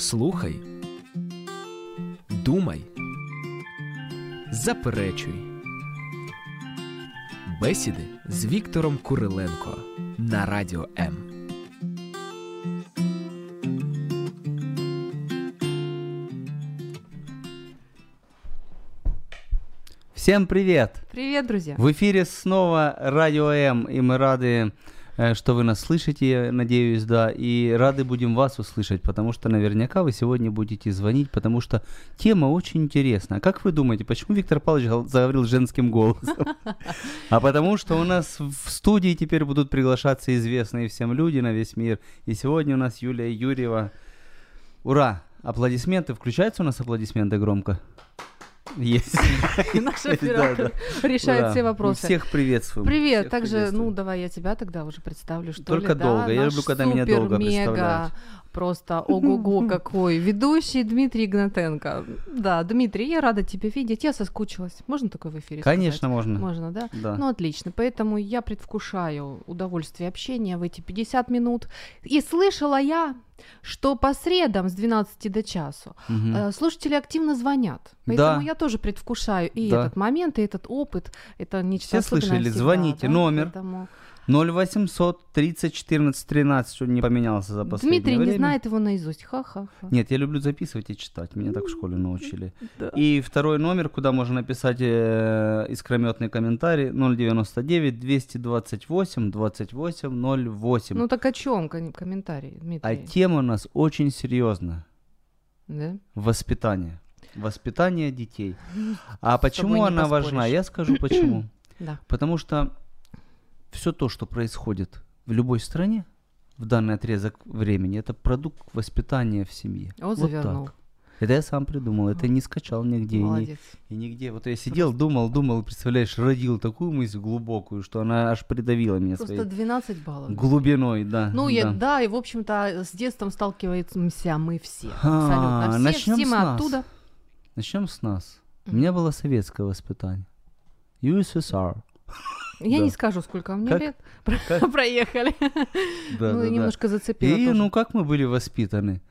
Слухай, думай, заперечуй. Бесіди з Віктором Куриленко на радіо М. Всем привет! Привет, друзья! В эфире снова Радио М, и мы рады, э, что вы нас слышите, я надеюсь, да, и рады будем вас услышать, потому что наверняка вы сегодня будете звонить, потому что тема очень интересная. Как вы думаете, почему Виктор Павлович заговорил женским голосом? А потому что у нас в студии теперь будут приглашаться известные всем люди на весь мир, и сегодня у нас Юлия Юрьева. Ура! Аплодисменты. Включаются у нас аплодисменты громко? Есть. Наш оператор решает все Мы вопросы. Всех приветствуем. Привет, также, ну давай я тебя тогда уже представлю, что Только долго. Я люблю, когда меня долго представляют. Просто ого-го какой, ведущий Дмитрий Игнатенко. Да, Дмитрий, я рада тебя видеть, я соскучилась. Можно такое в эфире Конечно, сказать? можно. Можно, да? Да. Ну, отлично. Поэтому я предвкушаю удовольствие общения в эти 50 минут. И слышала я, что по средам с 12 до часу. Э, Слушатели активно звонят. Поэтому Да. я тоже предвкушаю и Да. этот момент, и этот опыт. Это нечто Все слышали? всегда, Звоните. да, Номер. поэтому- 0800 30 14 13, он не поменялся за последнее Дмитрий не время. знает его наизусть. Ха-ха-ха. Нет, я люблю записывать и читать. Меня так в школе научили. Да. И второй номер, куда можно написать э, искрометный комментарий 099 228 28 08. Ну так о чем комментарий, а Дмитрий? тема у нас очень серьезная. Да? Воспитание. Воспитание детей. А с тобой почему не она важна? Я скажу почему. Да. Потому что все то, что происходит в любой стране в данный отрезок времени, это продукт воспитания в семье. О, Вот завернул. так. Это я сам придумал, это не скачал нигде. и не- Молодец. И, нигде. Вот я сидел, думал, думал, представляешь, родил такую мысль глубокую, что она аж придавила меня Просто своей 12 баллов. глубиной, да. Ну, да. я, да, и, в общем-то, с детством сталкиваемся мы все. А, Абсолютно. Все, начнем все с нас. оттуда. Начнем с нас. У меня было советское воспитание. USSR. Я Да. не скажу, сколько мне Как- лет. Как- Проехали. Да, ну, да, и да. немножко зацепило И, тоже. ну, как мы были воспитаны?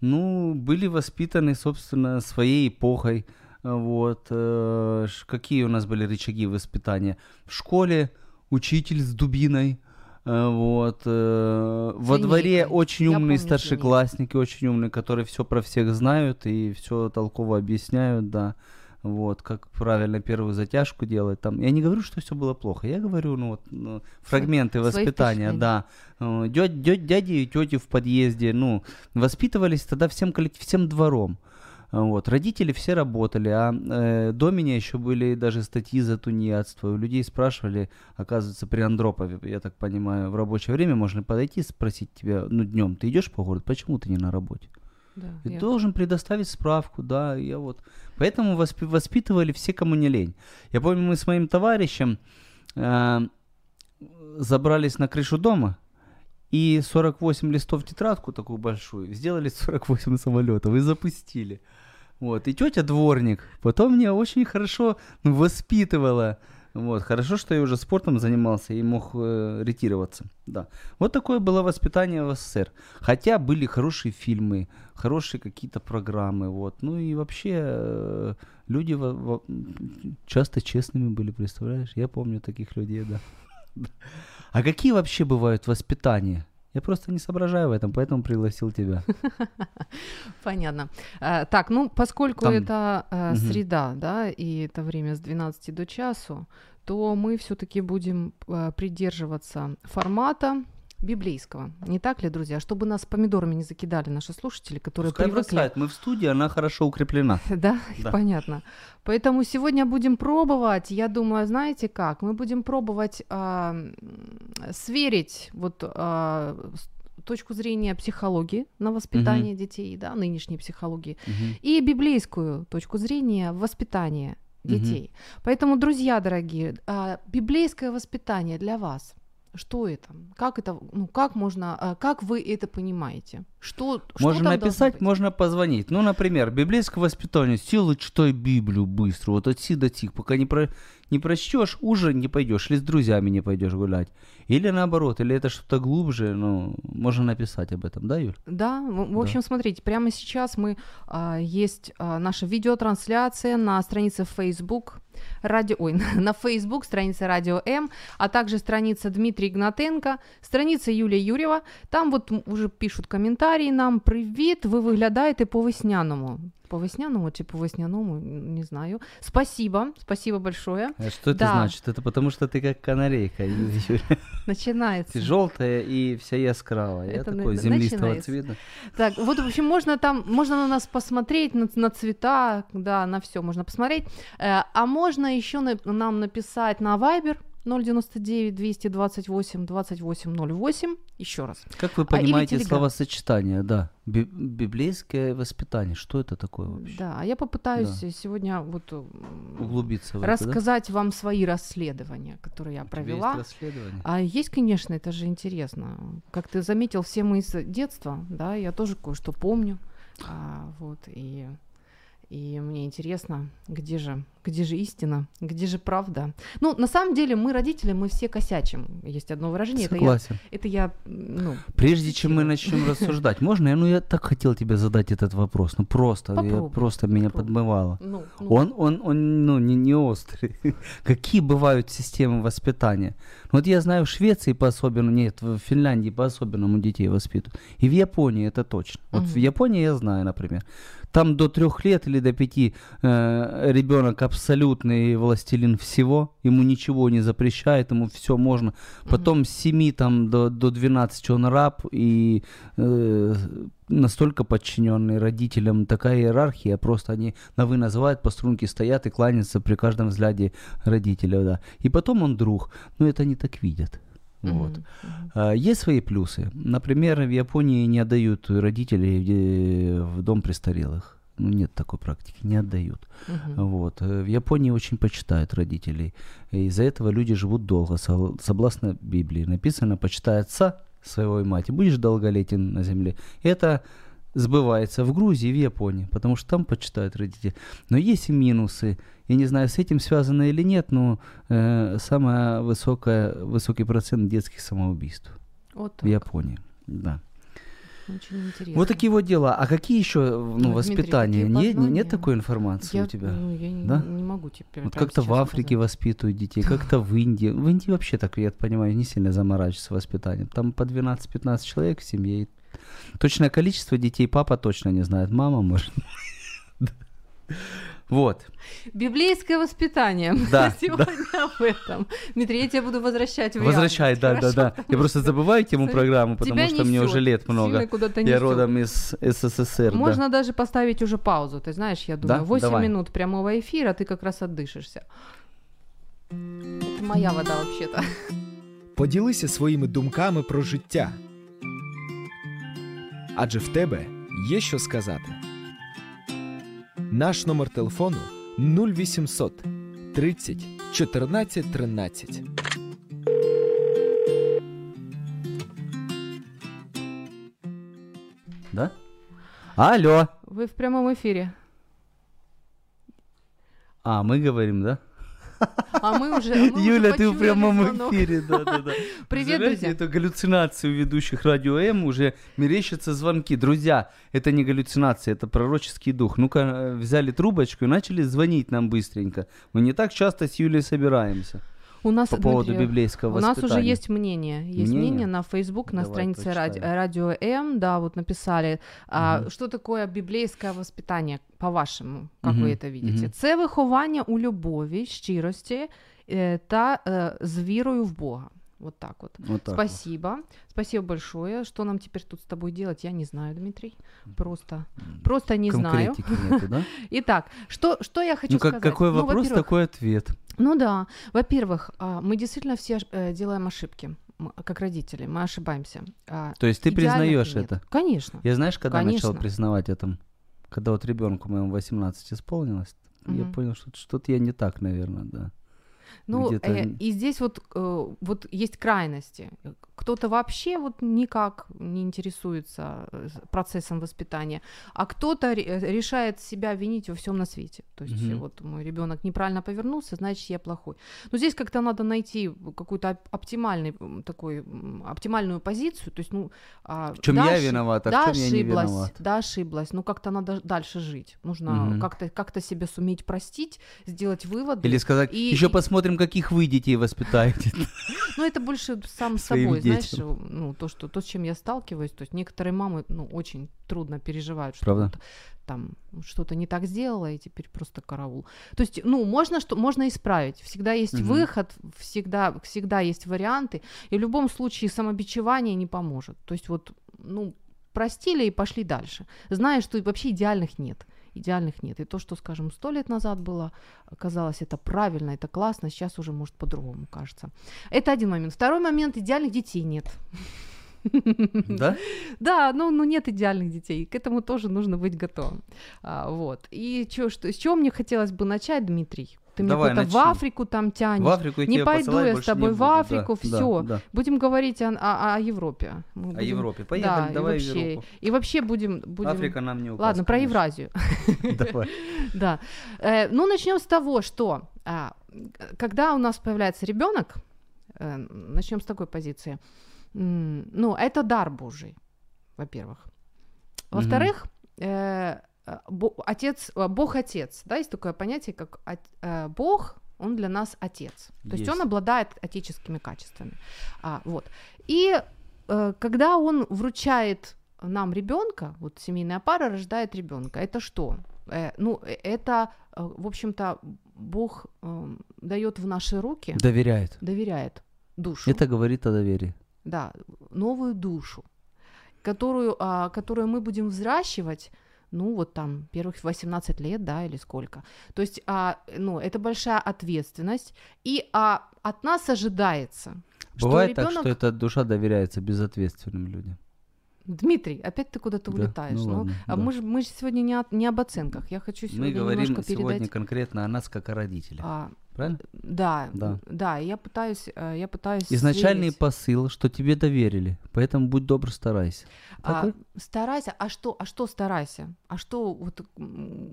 Ну, были воспитаны, собственно, своей эпохой. Вот. э, Какие у нас были рычаги воспитания? В школе учитель с дубиной. э, Вот. э, Во дворе очень умные помню старшеклассники, очень умные, которые все про всех знают и все толково объясняют, да. Вот, как правильно первую затяжку делать. Там, я не говорю, что все было плохо. Я говорю, ну вот, ну, фрагменты свои воспитания, да. Дё- дё- дяди и тети в подъезде, ну, воспитывались тогда всем, всем двором. Вот. Родители все работали, а э, до меня еще были даже статьи за тунеядство. У людей спрашивали, оказывается, при Андропове, я так понимаю, в рабочее время можно подойти и спросить тебя, ну, днем, ты идешь по городу, почему ты не на работе? Да, Ты я- должен предоставить справку, да, я вот. Поэтому воспи- воспитывали все, кому не лень. Я помню, мы с моим товарищем э, забрались на крышу дома и 48 листов тетрадку такую большую сделали 48 самолетов и запустили. Вот, и тетя дворник потом меня очень хорошо ну, воспитывала. Вот, хорошо, что я уже спортом занимался и мог э, ретироваться. Да. Вот такое было воспитание в СССР. Хотя были хорошие фильмы, хорошие какие-то программы, вот. Ну и вообще э, люди во- во- часто честными были, представляешь? Я помню таких людей, да. А какие вообще бывают воспитания? Я просто не соображаю в этом, поэтому пригласил тебя. Понятно. Э, так, ну, поскольку Там- это э, Мгм. среда, да, и это время с 12 до часу, то мы все-таки будем э, придерживаться формата библейского. Не так ли, друзья? Чтобы нас помидорами не закидали наши слушатели, которые Пускай привыкли... бросает. Мы в студии, она хорошо укреплена. Да, Да. понятно. Поэтому сегодня будем пробовать, я думаю, знаете как? Мы будем пробовать м, сверить вот с- точку зрения психологии на воспитание детей, да, нынешней психологии, Мгм. и библейскую точку зрения воспитания детей. Поэтому, друзья дорогие, а, библейское воспитание для вас Что это? Как это, ну, как можно, а, как вы это понимаете? Что, что Можно там написать, можно позвонить. Ну, например, библейское воспитание. Силы читай Библию быстро. Вот от си до тих. Пока не, про, не прочтешь, уже не пойдешь. Или с друзьями не пойдешь гулять. Или наоборот, или это что-то глубже. Ну, можно написать об этом, да, Юль? Да, в, в общем, смотрите, прямо сейчас мы а, есть а, наша видеотрансляция на странице Facebook радио, ой, на Facebook страница Радио М, а также страница Дмитрий Игнатенко, страница Юлія Юрєва. Там вот м, уже пишут коментарі нам. Привіт, ви виглядаєте по весняному. По весняному чи по весняному, не знаю. Спасибо, спасибо большое. А что это Да. значит? Это потому что ты как канарейка, Юля. Начинается. Ты желтая и вся яскравая. Я Это на- такой землистого начинается. цвета. Так, вот, в общем, можно там, можно на нас посмотреть, на, на цвета, да, на все можно посмотреть. Э, а можно еще на- нам написать на Viber 099 228 2808. Еще раз. Как вы А, понимаете Telegram. словосочетание, да? Би- библейское воспитание. Что это такое вообще? Да, а я попытаюсь сегодня вот м, Углубиться в это, да? рассказать вам свои расследования, которые я У провела. есть расследование? А есть, конечно, это же интересно. Как ты заметил, все мы с детства, да, я тоже кое-что помню. А, вот, и, и мне интересно, где же, где же истина, где же правда. Ну, на самом деле, мы, родители, мы все косячим. Есть одно выражение, это я, Согласен. это я, ну, Прежде чем мы начнем рассуждать, можно я, ну я так хотел тебе задать этот вопрос, ну просто, я Попробуй, просто меня подмывало. ну, ну, Он, он, он, ну, не, не острый. Какие бывают системы воспитания? Ну, Вот я знаю, в Швеции по-особенному, нет, в Финляндии по-особенному детей воспитывают. И в Японии это точно. Вот в. Японии я знаю, например. Там до трех лет или до пяти э, ребенок абсолютный властелин всего, ему ничего не запрещает, ему все можно. Потом с 7 там, до, до 12 он раб и э, настолько подчиненный родителям, такая иерархия, просто они на вы называют, по струнке стоят и кланяются при каждом взгляде родителя, да. И потом он друг, но это они так видят. Вот. мгм. А, Есть свои плюсы. Например, в Японии не отдают родителей где- в дом престарелых. Ну, нет такой практики, не отдают. Мгм. Вот. Э, В Японии очень почитают родителей. Из-за этого люди живут долго, согласно Библии. Написано, почитай отца своего и мать, и будешь долголетен на земле. Это сбывается в Грузии и в Японии, потому что там почитают родители. Но есть и минусы. Я не знаю, с этим связано или нет, но э, высокая, высокий процент детских самоубийств Вот в. Японии. Да. Очень интересно. Вот такие вот дела. А какие еще ну, Дмитрий, воспитания? Не- познания? нет такой информации я, у тебя? ну, я Да? не могу теперь. Вот как-то в Африке сказать. воспитывают детей, как-то в Индии. В Индии вообще так, я понимаю, не сильно заморачиваются воспитанием. Там по 12-15 человек в семье. Точное количество детей папа точно не знает, мама может. Вот. Библейское воспитание. Да, Сегодня об этом. Дмитрий, я тебя буду возвращать в Возвращай, реальность, да, да, хорошо? да. Я Потому просто что забываю тему смотри, программы, потому тебя что мне уже несёт, лет много. сильно куда-то Я несёт. родом из СССР, да. Можно даже поставить уже паузу. Ты знаешь, я думаю, Да? 8 Давай. минут прямого эфира, ты как раз отдышишься. Это моя вода вообще-то. Поділися своїми думками про життя. Адже в тебе є що сказати. Наш номер телефону 0800 30 14 13. Да? Алло. Вы в прямом эфире. А, мы говорим, да? А мы уже... мы уже Юля, ты почуяли в прямом звонок. эфире, да, да, да. Привет, друзья. Это галлюцинации у ведущих радио М, уже мерещатся звонки. Друзья, это не галлюцинации, это пророческий дух. Ну-ка, э, взяли трубочку и начали звонить нам быстренько. Мы не так часто с Юлей собираемся У нас, по поводу Дмитрий, библейского У нас воспитания. уже есть мнение. Есть Мнение? мнение, на Facebook, на Давай странице ради- почитаем. радио М, да, вот написали, а, Мгм. что такое библейское воспитание, по-вашому, как Мгм, ви це видите? мгм. Це виховання у любові, щирості е, та е, з вірою в Бога. Вот так вот. Вот так вот. Спасибо. Спасибо большое. Что нам теперь тут с тобой делать, я не знаю, Дмитрий. Просто, просто не знаю. Нету, да? Итак, что, что я хочу Ну, как, сказать? какой Ну, вопрос, такой ответ. ну да, во-первых, а, мы действительно все э, делаем ошибки, как родители, мы ошибаемся. А, То есть ты идеальных признаешь нет. это? Конечно. Я знаешь, когда начал признавать это? Когда вот ребенку моему 18 исполнилось, я понял, что что-то я не так, наверное, да. Ну, э, и здесь вот, э, вот есть крайности. Кто-то вообще вот никак не интересуется э, процессом воспитания, а кто-то э, решает себя винить во всем на свете. То есть э, вот мой ребенок неправильно повернулся, значит я плохой. Но здесь как-то надо найти какую-то оп- оптимальный такой оптимальную позицию. То есть, ну, а, В чем да, я виноват, а в да, чем я не ошиблась, виноват. да, ошиблась. Ну, как-то надо дальше жить. Нужно Мгм. как-то как себе суметь простить, сделать выводы. Или сказать, И- еще и- посмотрим, каких вы детей воспитаете. Ну, это больше сам собой, знаешь, ну, то, что, то, с чем я сталкиваюсь, то есть некоторые мамы, ну, очень трудно переживают, что Правда? там что-то не так сделала, и теперь просто караул. То есть, ну, можно, что, можно исправить, всегда есть Мгм. выход, всегда, всегда есть варианты, и в любом случае самобичевание не поможет. То есть вот, ну, простили и пошли дальше, зная, что вообще идеальных нет. Идеальных нет. И то, что, скажем, сто лет назад было, казалось, это правильно, это классно, сейчас уже, может, по-другому кажется. Это один момент. Второй момент, идеальных детей нет. Да? Да, ну, ну нет идеальных детей, к этому тоже нужно быть готовым. А, вот. И чё, что, с чего мне хотелось бы начать, Дмитрий? Ты меня Давай, куда-то в. Африку там тянешь. В Африку Не пойду я с тобой в буду, да, Африку, да, да. Будем говорить о, о- о Европе. Мы О будем- Европе. Поехали, да, давай и в вообще, Европу. И вообще будем... будем... Африка нам не указ, Ладно, про конечно. Евразию. Давай. Да. Э, ну, начнем с того, что а, когда у нас появляется ребенок, начнем с такой позиции. Ну, это дар Божий, во-первых. Во-вторых, э, э, отец, э, Бог отец, да, есть такое понятие, как от- э, Бог, он для нас отец. То есть, Есть. он обладает отеческими качествами. А, вот. И э, когда он вручает нам ребенка, вот семейная пара рождает ребенка, это что? Э, ну, э, это, э, в общем-то, Бог э, дает в наши руки, Доверяет. доверяет душу. Это говорит о доверии. Да, новую душу, которую, а, которую мы будем взращивать, ну, вот там, первых 18 лет, да, или сколько. То есть, а, ну, это большая ответственность, и а, от нас ожидается, Бывает что так, ребенок... что эта душа доверяется безответственным людям. Дмитрий, опять ты куда-то Да, улетаешь. ну Ну, ладно, а да. мы же мы ж сегодня не, о- не об оценках. Я хочу Мы сегодня говорим немножко сегодня передать. конкретно о нас как о родителях. а, Правильно? да, Да. да, я пытаюсь, э, я пытаюсь. Изначальный сверить. посыл, что тебе доверили, поэтому будь добр, старайся. А, Такой? старайся, а что, а что старайся? А что, вот,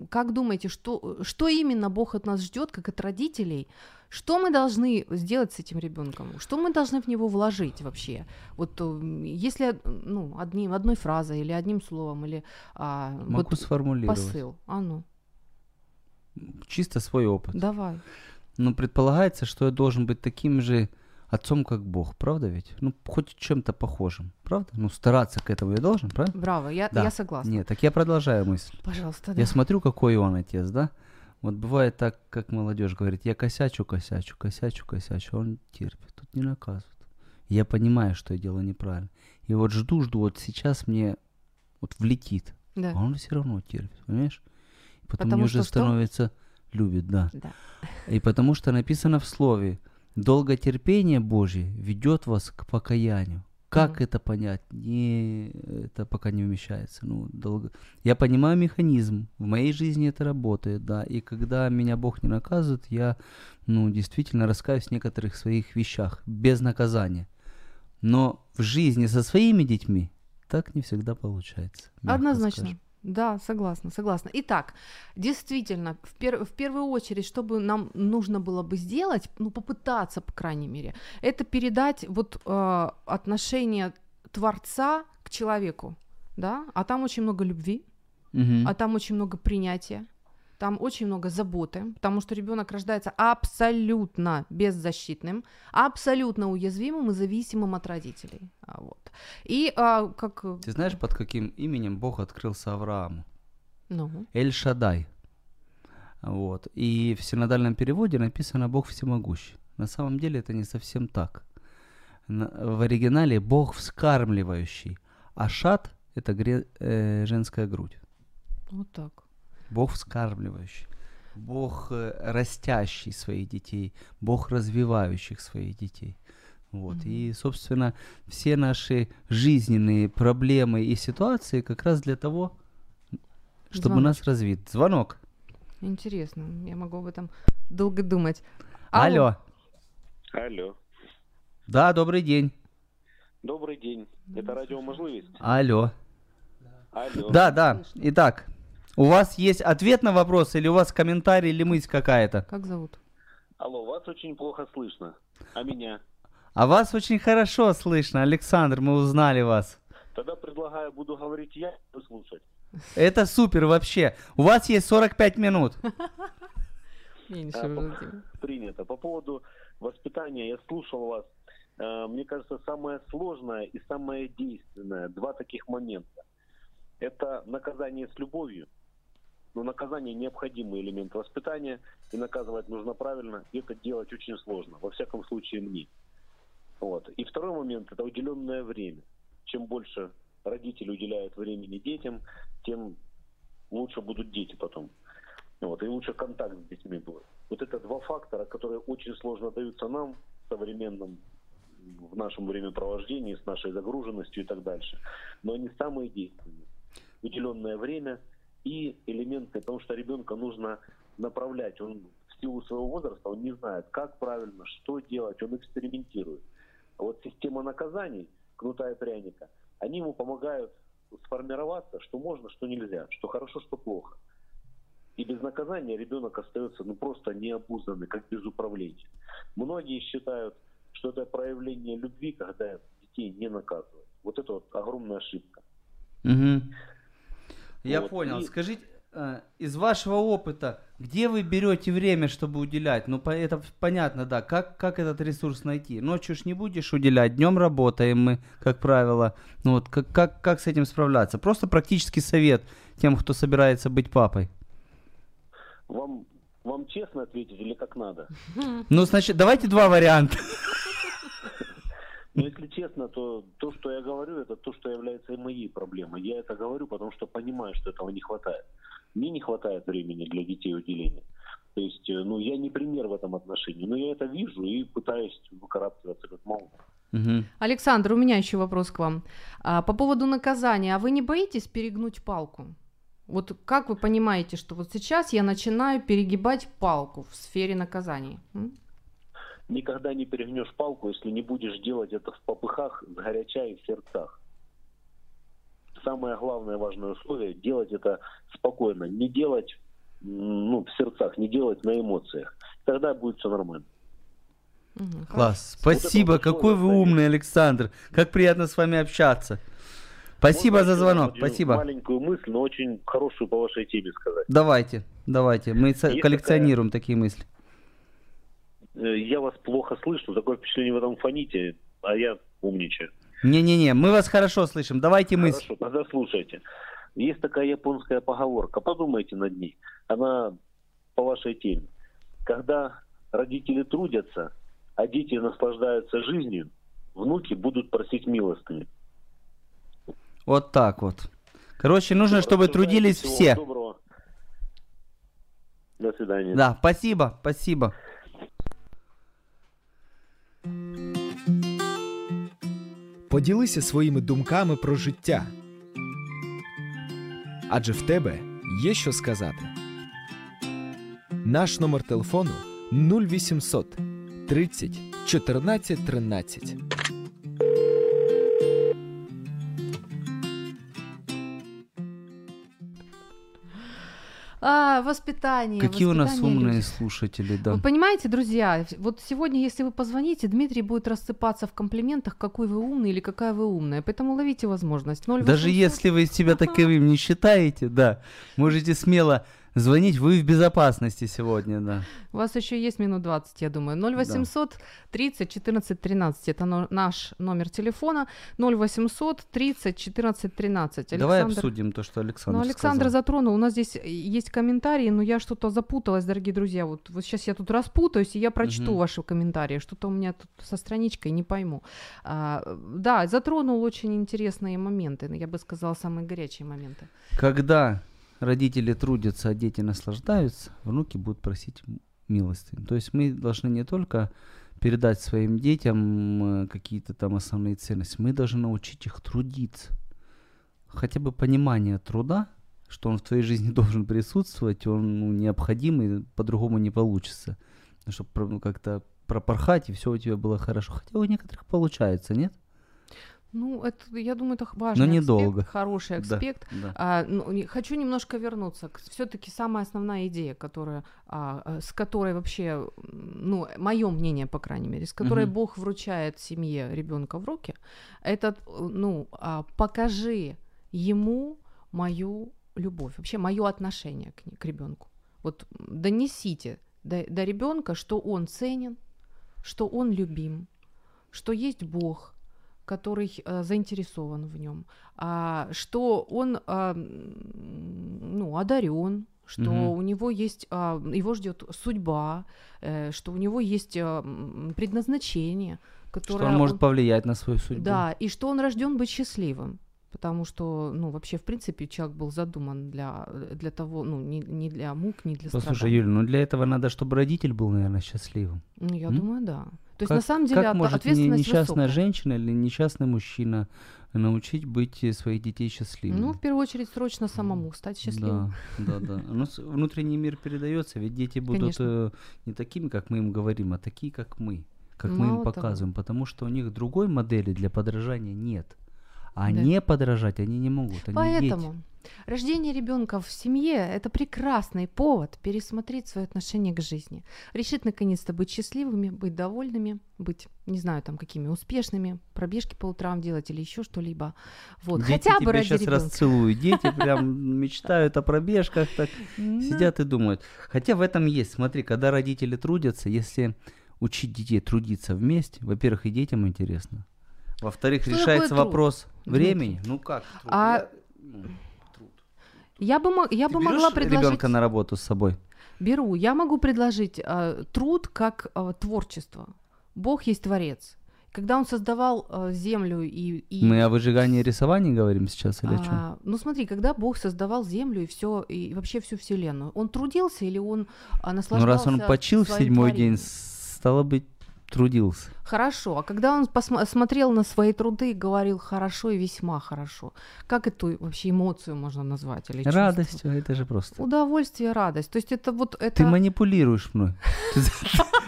как думаете, что, что именно Бог от нас ждет, как от родителей? Что мы должны сделать с этим ребенком? Что мы должны в него вложить вообще? Вот э, если ну, одним, одной фразой или одним словом, или а, Могу вот сформулировать. посыл. А ну, Чисто свой опыт. давай. Ну, предполагается, что я должен быть таким же отцом, как Бог, правда ведь? Ну, хоть чем-то похожим, правда? Ну, стараться к этому я должен, правда? Браво, я, Да. я согласна. Нет, так я продолжаю мысль. Пожалуйста, да. Я смотрю, какой он отец, да? Вот бывает так, как молодежь говорит, я косячу, косячу, косячу, косячу, а он терпит, тут не наказывает. Я понимаю, что я делаю неправильно. И вот жду, жду, вот сейчас мне вот влетит, Да. а он все равно терпит, понимаешь? И потом Потому мне что уже что? Любит, да. Да. И потому что написано в слове, долготерпение Божье ведет вас к покаянию. Как Мгм. это понять? Не, это пока не умещается. Ну, долго... Я понимаю механизм. В моей жизни это работает, да. И когда меня Бог не наказывает, я, ну, действительно раскаюсь в некоторых своих вещах без наказания. Но в жизни со своими детьми так не всегда получается. Однозначно. скажем. Да, согласна, согласна. Итак, действительно, в, пер- в первую очередь, что бы нам нужно было бы сделать, ну, попытаться, по крайней мере, это передать вот э, отношение Творца к человеку, да, а там очень много любви, Мгм. а там очень много принятия, там очень много заботы, потому что ребенок рождается абсолютно беззащитным, абсолютно уязвимым и зависимым от родителей. А, Вот. И а, как... Ты знаешь, под каким именем Бог открылся Аврааму? Ну, Эль-Шадай. Вот. И в синодальном переводе написано «Бог всемогущий». На самом деле это не совсем так. В оригинале «Бог вскармливающий», а «шат» — это гре- э, женская грудь. вот так. Бог вскармливающий. Бог э, растящий своих детей, Бог развивающих своих детей. Вот. Мгм. И, собственно, все наши жизненные проблемы и ситуации как раз для того, чтобы нас развить. Звонок. Интересно, я могу об этом долго думать. Алло. Алло. Да, добрый день. Добрый день. Это радио Можливість? Алло. Алло. Да, да. Итак, у вас есть ответ на вопрос или у вас комментарий или мысль какая-то? Как зовут? Алло, вас очень плохо слышно. А меня? А вас очень хорошо слышно, Александр, мы узнали вас. Тогда предлагаю, буду говорить я, вы слушать. Это супер вообще. У вас есть 45 минут. А. Принято. По поводу воспитания, я слушал вас. Э, Мне кажется, самое сложное и самое действенное, два таких момента. Это наказание с любовью. Но наказание необходимый элемент воспитания, и наказывать нужно правильно, и это делать очень сложно, во всяком случае мне. Вот. И второй момент – это уделенное время. Чем больше родители уделяют времени детям, тем лучше будут дети потом. Вот, и лучше контакт с детьми будет. Вот это два фактора, которые очень сложно даются нам, современным, в нашем времяпровождении, с нашей загруженностью и так дальше. Но они самые действенные. Уделенное время и элементы, потому что ребенка нужно направлять. Он в силу своего возраста, он не знает, как правильно, что делать, он экспериментирует. А вот система наказаний, кнута и пряника, они ему помогают сформироваться, что можно, что нельзя, что хорошо, что плохо. И без наказания ребенок остается ну, просто необузданный, как без управления. Многие считают, что это проявление любви, когда детей не наказывают. Вот это вот огромная ошибка. Мгм. Я Вот, понял. и- Скажите, э, из вашего опыта, где вы берете время, чтобы уделять? Ну, это понятно, да. Как, как этот ресурс найти? Ночью ж не будешь уделять, днем работаем мы, как правило. Ну вот, как, как, как с этим справляться? Просто практический совет тем, кто собирается быть папой. Вам, вам честно ответить или как надо? Ну, значит, давайте два варианта. Но если честно, то то, что я говорю, это то, что является и моей проблемой. Я это говорю, потому что понимаю, что этого не хватает. Мне не хватает времени для детей уделения. То есть, э, ну, я не пример в этом отношении, но я это вижу и пытаюсь выкарабкиваться как могу. Александр, у меня еще вопрос к вам. А, по поводу наказания, а вы не боитесь перегнуть палку? Вот как вы понимаете, что вот сейчас я начинаю перегибать палку в сфере наказаний? М? Никогда не перегнешь палку, если не будешь делать это в попыхах, с горяча и в сердцах. Самое главное важное условие – делать это спокойно, не делать ну, в сердцах, не делать на эмоциях. Тогда будет все нормально. Класс. Спасибо. вот Какой вы умный, Александр. Как приятно с вами общаться. Спасибо Можно за звонок. Спасибо. Маленькую мысль, но очень хорошую по вашей теме сказать. Давайте, давайте. Мы Есть коллекционируем такие мысли. Э, Я вас плохо слышу, такое впечатление в этом фоните, а я умничаю. Не-не-не, мы вас хорошо слышим. Давайте мысль. Хорошо, тогда слушайте. Есть такая японская поговорка, подумайте над ней. Она по вашей теме. Когда родители трудятся, а дети наслаждаются жизнью, внуки будут просить милостыни. Вот так вот. Короче, нужно, чтобы трудились все. Доброго. До свидания. Да, спасибо, спасибо. Поділися своїми думками про життя. Адже в тебе є що сказати. Наш номер телефону 0800 30 14 13. А, воспитание. Какие у нас воспитание умные людей. слушатели, да. Вы понимаете, друзья, вот сегодня, если вы позвоните, Дмитрий будет рассыпаться в комплиментах, какой вы умный или какая вы умная. Поэтому ловите возможность. 0800 Даже если вы себя таковым не считаете, да, можете смело звонить, вы в безопасности сегодня, да. У вас еще есть минут 20, я думаю. 0800 30 14 13. Это наш номер телефона. 0800 30 14 13. Давай Александр- обсудим то, что Александр Ну, Александр сказал. затронул. У нас здесь есть комментарии, но я что-то запуталась, дорогие друзья. Вот, вот сейчас я тут распутаюсь, и я прочту Мгм. ваши комментарии. Что-то у меня тут со страничкой не пойму. А, да, затронул очень интересные моменты. Я бы сказала, самые горячие моменты. Когда родители трудятся, а дети наслаждаются, внуки будут просить милостыню. То есть мы должны не только передать своим детям э, какие-то там основные ценности, мы должны научить их трудиться. Хотя бы понимание труда, что он в твоей жизни должен присутствовать, он ну, необходим по-другому не получится. Чтобы как-то пропорхать, и все у тебя было хорошо. Хотя у некоторых получается, нет? Ну, это, я думаю, это важный Но недолго. аспект, хороший Да, аспект. да. А, ну, хочу немножко вернуться. Все-таки самая основная идея, которая, а, с которой вообще, ну, мое мнение, по крайней мере, с которой Мгм. Бог вручает семье ребенка в руки, это, ну, а, покажи ему мою любовь, вообще мое отношение к, к ребенку. Вот донесите до, до ребенка, что он ценен, что он любим, что есть Бог, который э, заинтересован в нем, а, что он а, ну, одарен, что Мгм. у него есть, а, его ждет судьба, э, что у него есть а, предназначение, которое Что он может повлиять на свою судьбу. да, и что он рожден быть счастливым. Потому что, ну, вообще, в принципе, человек был задуман для, для того, ну, не, не для мук, не для Послушай, страданий. Юль, ну для этого надо, чтобы родитель был, наверное, счастливым. Ну, я М? думаю, да. То есть, Как- на самом деле, как от- может ответственность несчастная высокая. женщина или несчастный мужчина научить быть э, своих детей счастливыми? Ну, в первую очередь, срочно самому стать счастливым. Да, да, да. Ну, с- внутренний мир передается, ведь дети будут Конечно. э, не такими, как мы им говорим, а такие, как мы, как мы им Мало того. показываем, потому что у них другой модели для подражания нет. А Да. не подражать они не могут. Они Поэтому дети. Рождение ребенка в семье это прекрасный повод пересмотреть свое отношение к жизни. Решить наконец-то быть счастливыми, быть довольными, быть, не знаю, там какими успешными, пробежки по утрам делать или еще что-либо. Вот. Дети Хотя бы ради сейчас ребенка. расцелуют. Дети прям мечтают о пробежках, так сидят и думают. Хотя в этом есть. Смотри, когда родители трудятся, если учить детей трудиться вместе, во-первых, и детям интересно. Во-вторых, решается вопрос времени. Ну как? А- Я- ну, бы, я Ты бы могла предложить... ребенка на работу с собой? Беру. Я могу предложить э, труд как э, творчество. Бог есть творец. Когда он создавал э, землю и, и Мы о выжигании рисовании говорим сейчас или о чем? А, ну смотри, когда Бог создавал землю и все и вообще всю вселенную, он трудился или он а, Ну наслаждался? раз он почил в седьмой творением? день, стало быть, трудился. Хорошо. А когда он посма- смотрел на свои труды и говорил хорошо и весьма хорошо, как эту вообще эмоцию можно назвать или чувство? Радость, это же просто. Удовольствие, радость. То есть это вот это. Ты манипулируешь мной.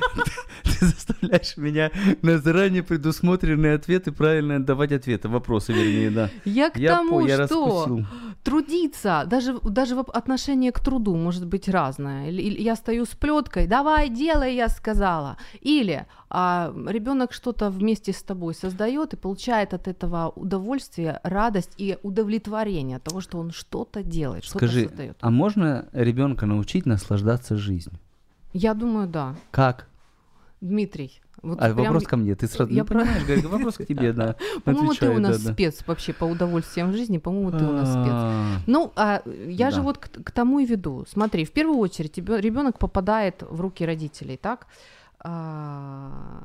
Ты за- Ты заставляешь меня на заранее предусмотренные ответы правильно давать ответы, вопросы, вернее, да. Я к Я, тому, по- я что раскусил. трудиться, даже, даже в отношение к труду может быть разное. Или, или я стою с плеткой, давай, делай, я сказала. Или а, ребенок что-то вместе с тобой создает и получает от этого удовольствие, радость и удовлетворение от того, что он что-то делает, что-то Скажи, создает. а можно ребенка научить наслаждаться жизнью? Я думаю, да. Как? Дмитрий. Вот А прям- вопрос ко мне. Ты сразу я не про- понимаешь, говорю, вопрос к тебе, да. По-моему, ты у нас да, да. спец вообще по удовольствиям в жизни, по-моему, ты у нас спец. А, Ну, а я же Да. вот к, к тому и веду. Смотри, в первую очередь ребенок попадает в руки родителей, так? А,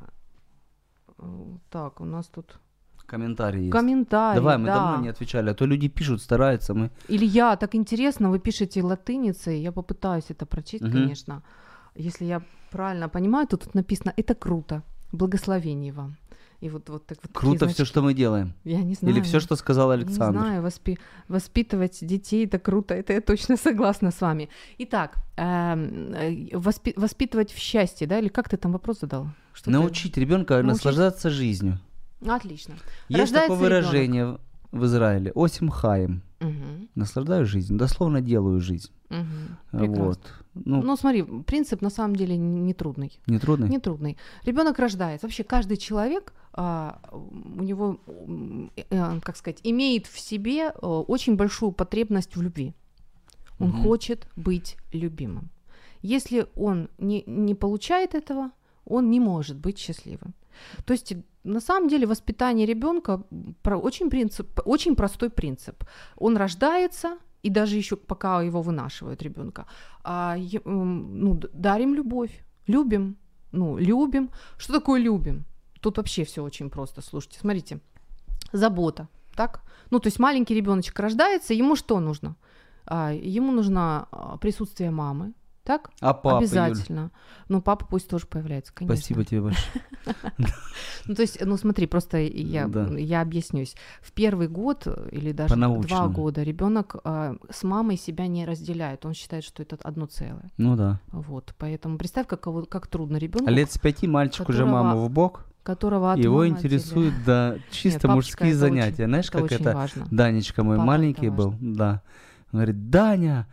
так, у нас тут Комментарий есть. комментарий. Давай, мы да. давно не отвечали, а то люди пишут, стараются, мы... Илья, так интересно, вы пишете латыницей, я попытаюсь это прочесть, Мгм. конечно. Если я правильно понимаю, то тут написано «это круто, благословение вам». И вот, вот так вот Круто все, что мы делаем. Я не знаю. Или все, что сказал Не Александр. знаю, воспи- воспитывать детей это круто, это я точно согласна с вами. Итак, эм, э, воспи- воспитывать в счастье, да, или как ты там вопрос задал? Что ты- Научить ребенка Научить. наслаждаться жизнью. Отлично. Есть Рождается такое выражение в- в Израиле. Осим хаем. Мгм, Наслаждаюсь жизнью. Дословно делаю жизнь. мгм. Прекрасно. Вот. Ну, Ну, смотри, принцип на самом деле не трудный. не трудно? Не трудный. Ребенок рождается. Вообще каждый человек, а, у него, э, как сказать, имеет в себе э, очень большую потребность в любви. Он Мгм. хочет быть любимым. Если он не, не получает этого, он не может быть счастливым. То есть на самом деле воспитание ребенка очень принцип, очень простой принцип. Он рождается и даже еще пока его вынашивают ребенка, а, ну, дарим любовь, любим, ну любим. Что такое любим? Тут вообще все очень просто. Слушайте, смотрите, забота, так? Ну то есть маленький ребеночек рождается, ему что нужно? А, ему нужно а, присутствие мамы, Так? А папа, Юль? Обязательно. Ну, папа пусть тоже появляется, конечно. Спасибо тебе большое. Ну, то есть, ну, смотри, просто я, я объяснюсь. В первый год или даже два года ребенок э, с мамой себя не разделяет. Он считает, что это одно целое. Ну да. Вот, поэтому представь, как, как трудно ребенку, А лет с пяти мальчик уже маму в бок, которого от его интересуют, да, чисто мужские занятия. очень- Знаешь, это как это важно. Данечка мой Папа, маленький был, да. Он говорит, Даня,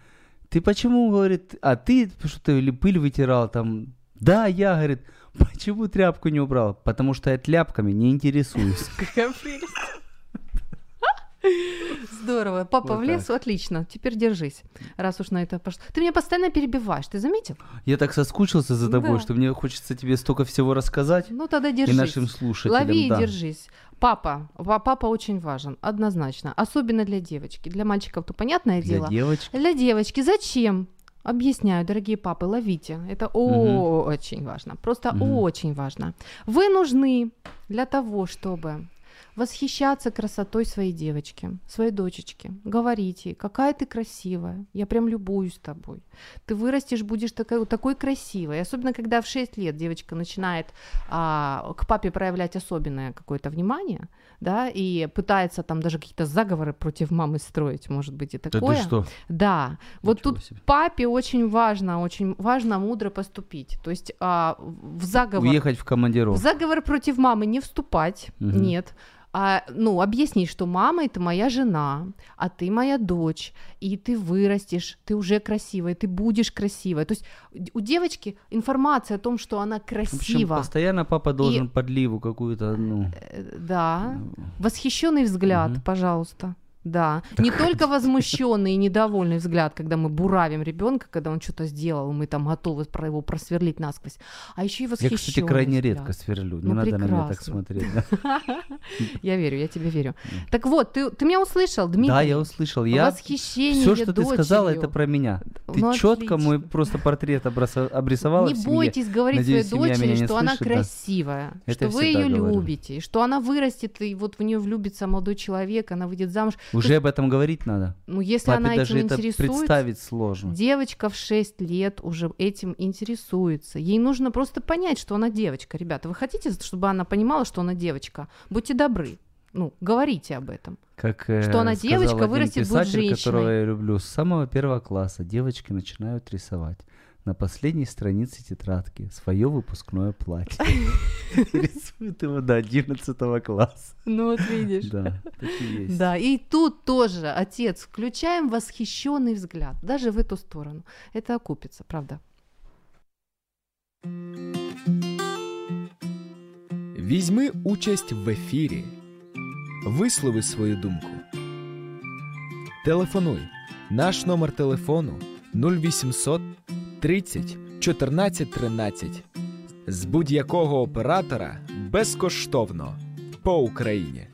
ты почему, говорит, а ты что-то или пыль вытирал там? Да, я, говорит, почему тряпку не убрал? Потому что я тряпками не интересуюсь. Какая прелесть. Здорово. Папа Вот в лес, отлично. Теперь держись, раз уж на это пошло. Ты меня постоянно перебиваешь, ты заметил? Я так соскучился за тобой, Да. что мне хочется тебе столько всего рассказать Ну тогда и держись. нашим слушателям. Лови и да. держись. Папа, па- папа очень важен, однозначно. Особенно для девочки. Для мальчиков то понятное Для дело. девочки. Для девочки зачем? Объясняю, дорогие папы, ловите. Это очень важно. Просто очень важно. Вы нужны для того, чтобы восхищаться красотой своей девочки, своей дочечки. Говорить ей, какая ты красивая, я прям любуюсь тобой. Ты вырастешь, будешь такой, такой красивой. Особенно, когда в 6 лет девочка начинает а, к папе проявлять особенное какое-то внимание, да, и пытается там даже какие-то заговоры против мамы строить, может быть, и Да такое. ты что? Да, вот Ничего тут себе. папе очень важно, очень важно мудро поступить. То есть а, в заговор, Уехать в в командировку. заговор против мамы не вступать, Мгм. нет. А, ну, объяснить, что мама это моя жена, а ты моя дочь, и ты вырастешь, ты уже красивая, ты будешь красивая. То есть у девочки информация о том, что она В общем, красива, постоянно папа должен подливу какую-то, ну, э, да, восхищенный взгляд, Мгм. пожалуйста. Да, не только возмущенный и недовольный взгляд, когда мы буравим ребенка, когда он что-то сделал, мы там готовы про его просверлить насквозь, а еще и Я, восхищенный кстати, крайне взгляд. редко сверлю. Не Ну, надо на меня так прекрасно. смотреть. Я верю, я тебе верю. Так вот, ты, ты меня услышал, Дмитрий? Да, я услышал. Я Восхищение все, что ты сказала, это про меня. Ты Ну, четко мой просто портрет обрисовала Не бойтесь говорить своей дочери, что она красивая, что я вы ее любите, что она вырастет, и вот в нее влюбится молодой человек, она выйдет замуж. Уже об этом говорить надо. Ну, если Папе она даже этим это интересуется, представить сложно. девочка в 6 лет уже этим интересуется. Ей нужно просто понять, что она девочка. Ребята, вы хотите, чтобы она понимала, что она девочка? Будьте добры. Ну, говорите об этом. Как э, Что она сказал девочка, вырастет, будет писатель, женщиной. которого я люблю. С самого первого класса девочки начинают рисовать на последней странице тетрадки свое выпускное платье. Рисует его до 11 класса. Ну, вот видишь. Да, так и есть. Да, и тут тоже, отец, включаем восхищенный взгляд, даже в эту сторону. Это окупится, правда. Візьми участь в ефірі. Вислови свою думку. Телефонуй. Наш номер телефону 0800 30 14 13. З будь-якого оператора безкоштовно по Україні.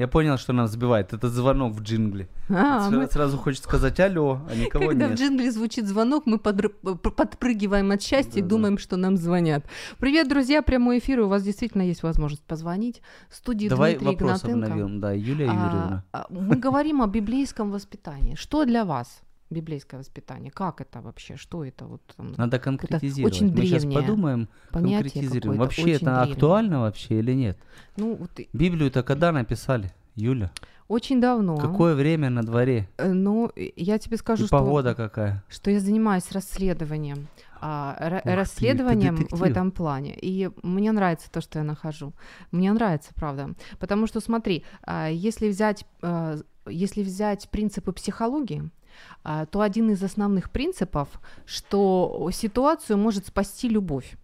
Я понял, что нас сбивает. Это звонок в джингле. А, Сра- мы- Сразу хочет сказать алло, а никого Когда в нет. джингле звучит звонок, мы подры- п- подпрыгиваем от счастья и Да-да. думаем, что нам звонят. Привет, друзья, прямой эфир, и у вас действительно есть возможность позвонить. В студии Давай Дмитрий вопрос Игнатенко. обновим. Да, Юлия А, Юрьевна. а, Мы говорим о библейском воспитании. Что для вас библейское воспитание? Как это вообще? Что это? Вот, там, Надо конкретизировать. очень Мы сейчас подумаем, конкретизируем. Вообще это древнее. актуально вообще или нет? Ну, вот Библию-то когда написали, Юля? Очень давно. Какое время на дворе? Э, Ну, я тебе скажу, И что... погода какая? что я занимаюсь расследованием, а, Ух ты, ты расследованием в этом плане. И мне нравится то, что я нахожу. Мне нравится, правда. Потому что, смотри, а, если взять, а, если взять принципы психологии, а, то один из основных принципов, что ситуацию может спасти любовь.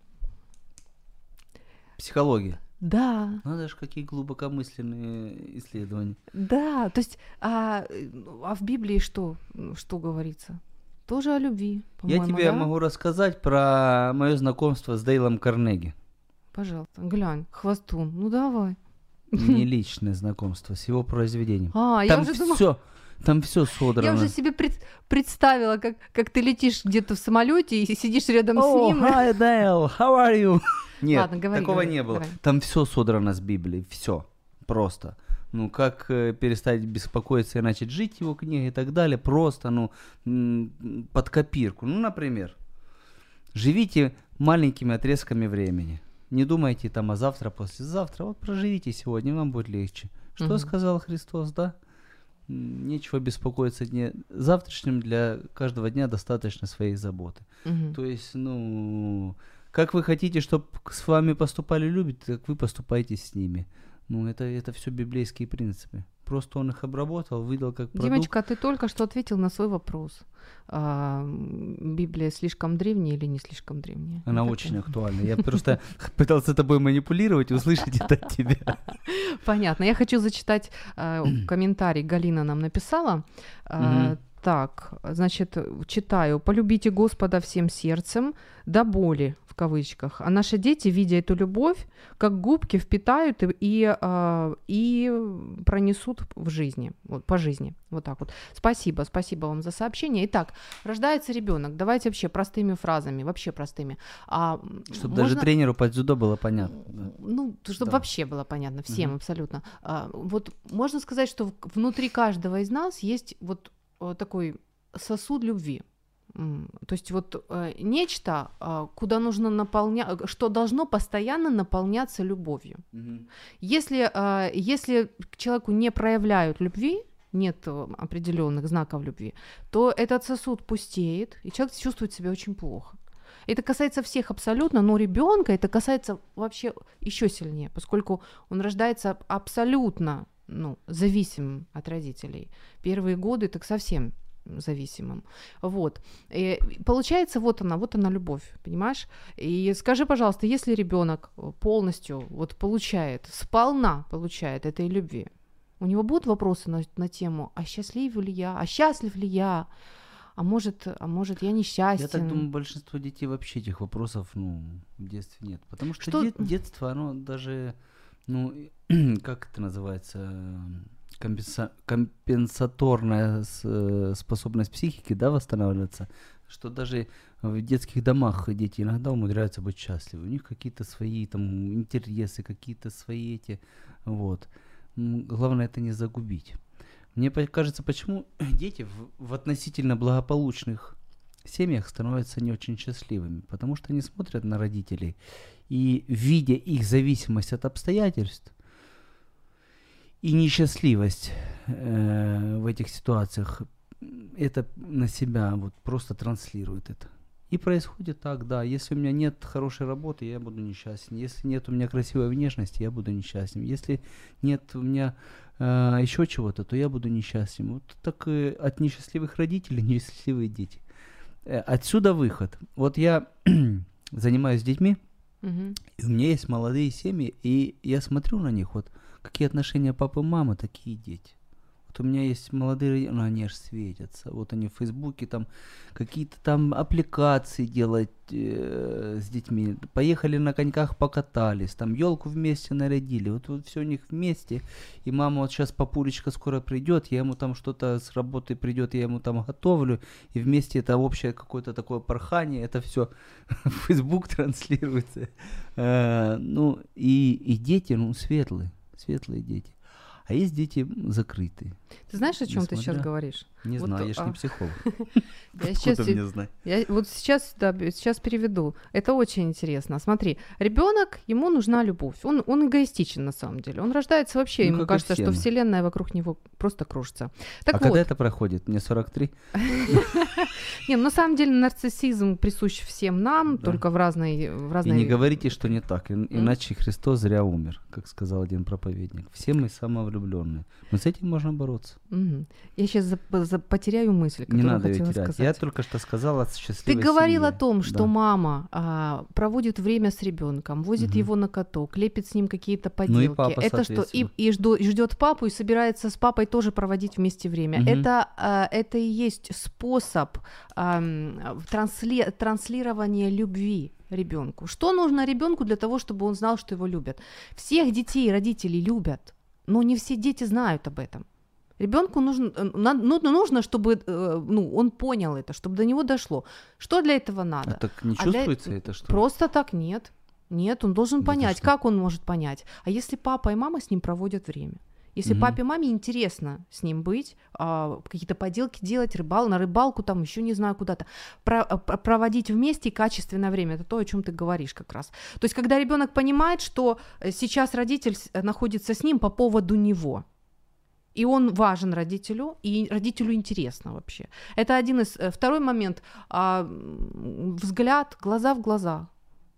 Психология. Да, Надо же, какие глубокомысленные исследования. да. То есть, а, а в Библии что, что говорится? Тоже о любви, Я тебе да? могу рассказать про мое знакомство с Дейлом Карнеги. Пожалуйста, глянь, хвостун, ну давай. Не личное знакомство, с его произведением. А, я Там уже думала, все, там все содрано. Я уже себе пред- представила, как, как ты летишь где-то в самолете и сидишь рядом с О, ним. hi, Дейл, how are you? Нет, Ладно, говори, такого говори, не было. давай. Там все содрано с Библии, все. Просто. ну, как э, перестать беспокоиться и начать жить его книга и так далее, просто, ну, под копирку. Ну, например, живите маленькими отрезками времени. Не думайте там о завтра, послезавтра. Вот проживите сегодня, вам будет легче. Что Мгм. сказал Христос, да? Нечего беспокоиться дне завтрашним, для каждого дня достаточно своей заботы. Мгм. То есть, ну, как вы хотите, чтобы с вами поступали люди, так вы поступайте с ними. Ну, это, это все библейские принципы. Просто он их обработал, выдал как продукт. Димочка, ты только что ответил на свой вопрос. А, Библия слишком древняя или не слишком древняя? Она Ну, очень такое. актуальна. Я просто пытался тобой манипулировать и услышать это от тебя. Понятно. Я хочу зачитать э, комментарий. Галина нам написала. Так, значит, читаю. «Полюбите Господа всем сердцем, до боли, в кавычках. А наши дети, видя эту любовь, как губки впитают и, и, э, и пронесут в жизни, вот, по жизни. Вот так вот. Спасибо, спасибо вам за сообщение. Итак, рождается ребенок. Давайте вообще простыми фразами, вообще простыми. А, Чтобы даже можно- тренеру по дзюдо было понятно. ну, чтобы Да. вообще было понятно всем Мгм. абсолютно. А, вот можно сказать, что внутри каждого из нас есть вот такой сосуд любви. То есть вот э, нечто, а, куда нужно наполнять, что должно постоянно наполняться любовью. Если, а, если к человеку не проявляют любви, нет э, определенных знаков любви, то этот сосуд пустеет, и человек чувствует себя очень плохо. Это касается всех абсолютно, но ребенка это касается вообще еще сильнее, поскольку он рождается абсолютно ну, зависимым от родителей. Первые годы так совсем зависимым. Вот. И получается, вот она, вот она любовь, понимаешь? И скажи, пожалуйста, если ребенок полностью вот получает, сполна получает этой любви, у него будут вопросы на, на тему, а счастлив ли я, а счастлив ли я, а может, а может я несчастен. Я так думаю, большинство детей вообще этих вопросов, ну, в детстве нет. Потому что, Что- де- детство, оно даже, ну, как это называется, компенса- компенсаторная э, способность психики, да, восстанавливаться, что даже в детских домах дети иногда умудряются быть счастливы. У них какие-то свои там интересы, какие-то свои эти, вот. Главное это не загубить. Мне кажется, почему дети в, в относительно благополучных семьях становятся не очень счастливыми, потому что они смотрят на родителей и, видя их зависимость от обстоятельств и несчастливость э, в этих ситуациях, это на себя вот просто транслирует это. И происходит так, да, если у меня нет хорошей работы, я буду несчастен. Если нет у меня красивой внешности, я буду несчастен. Если нет у меня э, еще чего-то, то я буду несчастен. Вот так и от несчастливых родителей несчастливые дети. Э, отсюда выход. Вот я занимаюсь детьми, Мгм. и у меня есть молодые семьи, и я смотрю на них, вот какие отношения папы и мамы, такие дети. У меня есть молодые, ну они аж светятся. Вот они в Фейсбуке там какие-то там аппликации делать э, с детьми. Поехали на коньках покатались, там елку вместе нарядили. Вот, вот все у них вместе. И мама вот сейчас папулечка скоро придет, я ему там что-то с работы придет, я ему там готовлю. И вместе это общее какое-то такое порхание, это все в Facebook транслируется. Э, ну и дети, ну, светлые, светлые дети. А есть дети закрытые. Ты знаешь, о чем ты сейчас Несмотря- говоришь? Не Вот, знаю, я ж не а, психолог. Я сейчас, мне знать? я вот сейчас, да, сейчас переведу. Это очень интересно. Смотри, ребенок, ему нужна любовь. Он, он эгоистичен на самом деле. Он рождается вообще, Ну, ему кажется, что вселенная вокруг него просто кружится. Так а вот, когда это проходит? Мне 43? не, ну, на самом деле нарциссизм присущ всем нам, только в разной, И не говорите, что не так, ин- иначе Христос зря умер, как сказал один проповедник. Все мы самовлюбленные. Но с этим можно бороться. Я сейчас потеряю мысль, Не которую надо ее хотела терять. сказать. Я только что сказал от Ты счастливой говорил о семьи. том, что Да. мама а, проводит время с ребенком, возит Мгм. его на каток, лепит с ним какие-то Ну и поделки. папа, это что? И, и ждет папу и собирается с папой тоже проводить вместе время. Мгм. Это, а, это и есть способ ам, трансли- транслирования любви ребенку. Что нужно ребенку для того, чтобы он знал, что его любят? Всех детей родители любят, но не все дети знают об этом. Ребенку нужно, э, ну, нужно, чтобы э, ну, он понял это, чтобы до него дошло. Что для этого надо? А так не А для- это, что? Просто так нет. Нет, он должен Да понять, как он может понять. А если папа и мама с ним проводят время? Если Мгм. папе, маме интересно с ним быть, а, какие-то поделки делать, рыбал, на рыбалку там, еще не знаю куда-то, про- про- проводить вместе качественное время, это то, о чем ты говоришь как раз. То есть, когда ребенок понимает, что э, сейчас родитель э, находится с ним по поводу него, и он важен родителю, и родителю интересно вообще. Это один из... э, Второй момент, а, взгляд, глаза в глаза.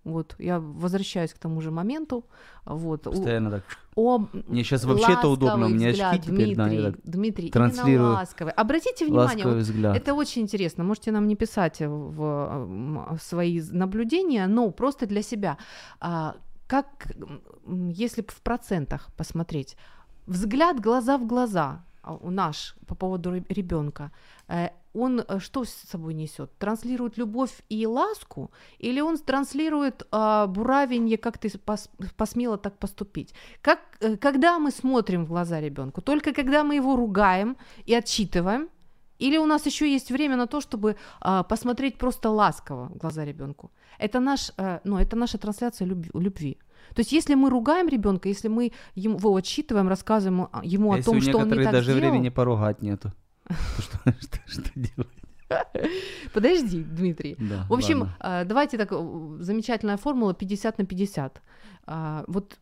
Вот, я возвращаюсь к тому же моменту. Вот, Постоянно так. о, Мне сейчас вообще-то удобно, у меня взгляд, очки теперь, да, Дмитрий, так Дмитрий, транслирую именно ласковый. Обратите внимание, ласковый вот взгляд. это очень интересно. Можете нам не писать в м, свои наблюдения, но просто для себя. А, Как, если в процентах посмотреть, взгляд глаза в глаза а, у наш по поводу ребенка, он э, что с собой несет? Транслирует любовь и ласку, или он транслирует а, буравенье, как ты пос- посмела так поступить? Как, э, когда мы смотрим в глаза ребенку? Только когда мы его ругаем и отчитываем, или у нас еще есть время на то, чтобы а, посмотреть просто ласково в глаза ребенку? Это, наш, э, ну, это наша трансляция любви, любви. То есть, если мы ругаем ребенка, если мы его отчитываем, рассказываем а, ему А о если том, у что он не так даже сделал, времени поругать нету. то Что, делать? подожди, Дмитрий. Да, В общем, ладно. э, давайте так, замечательная формула 50 на 50. А, Вот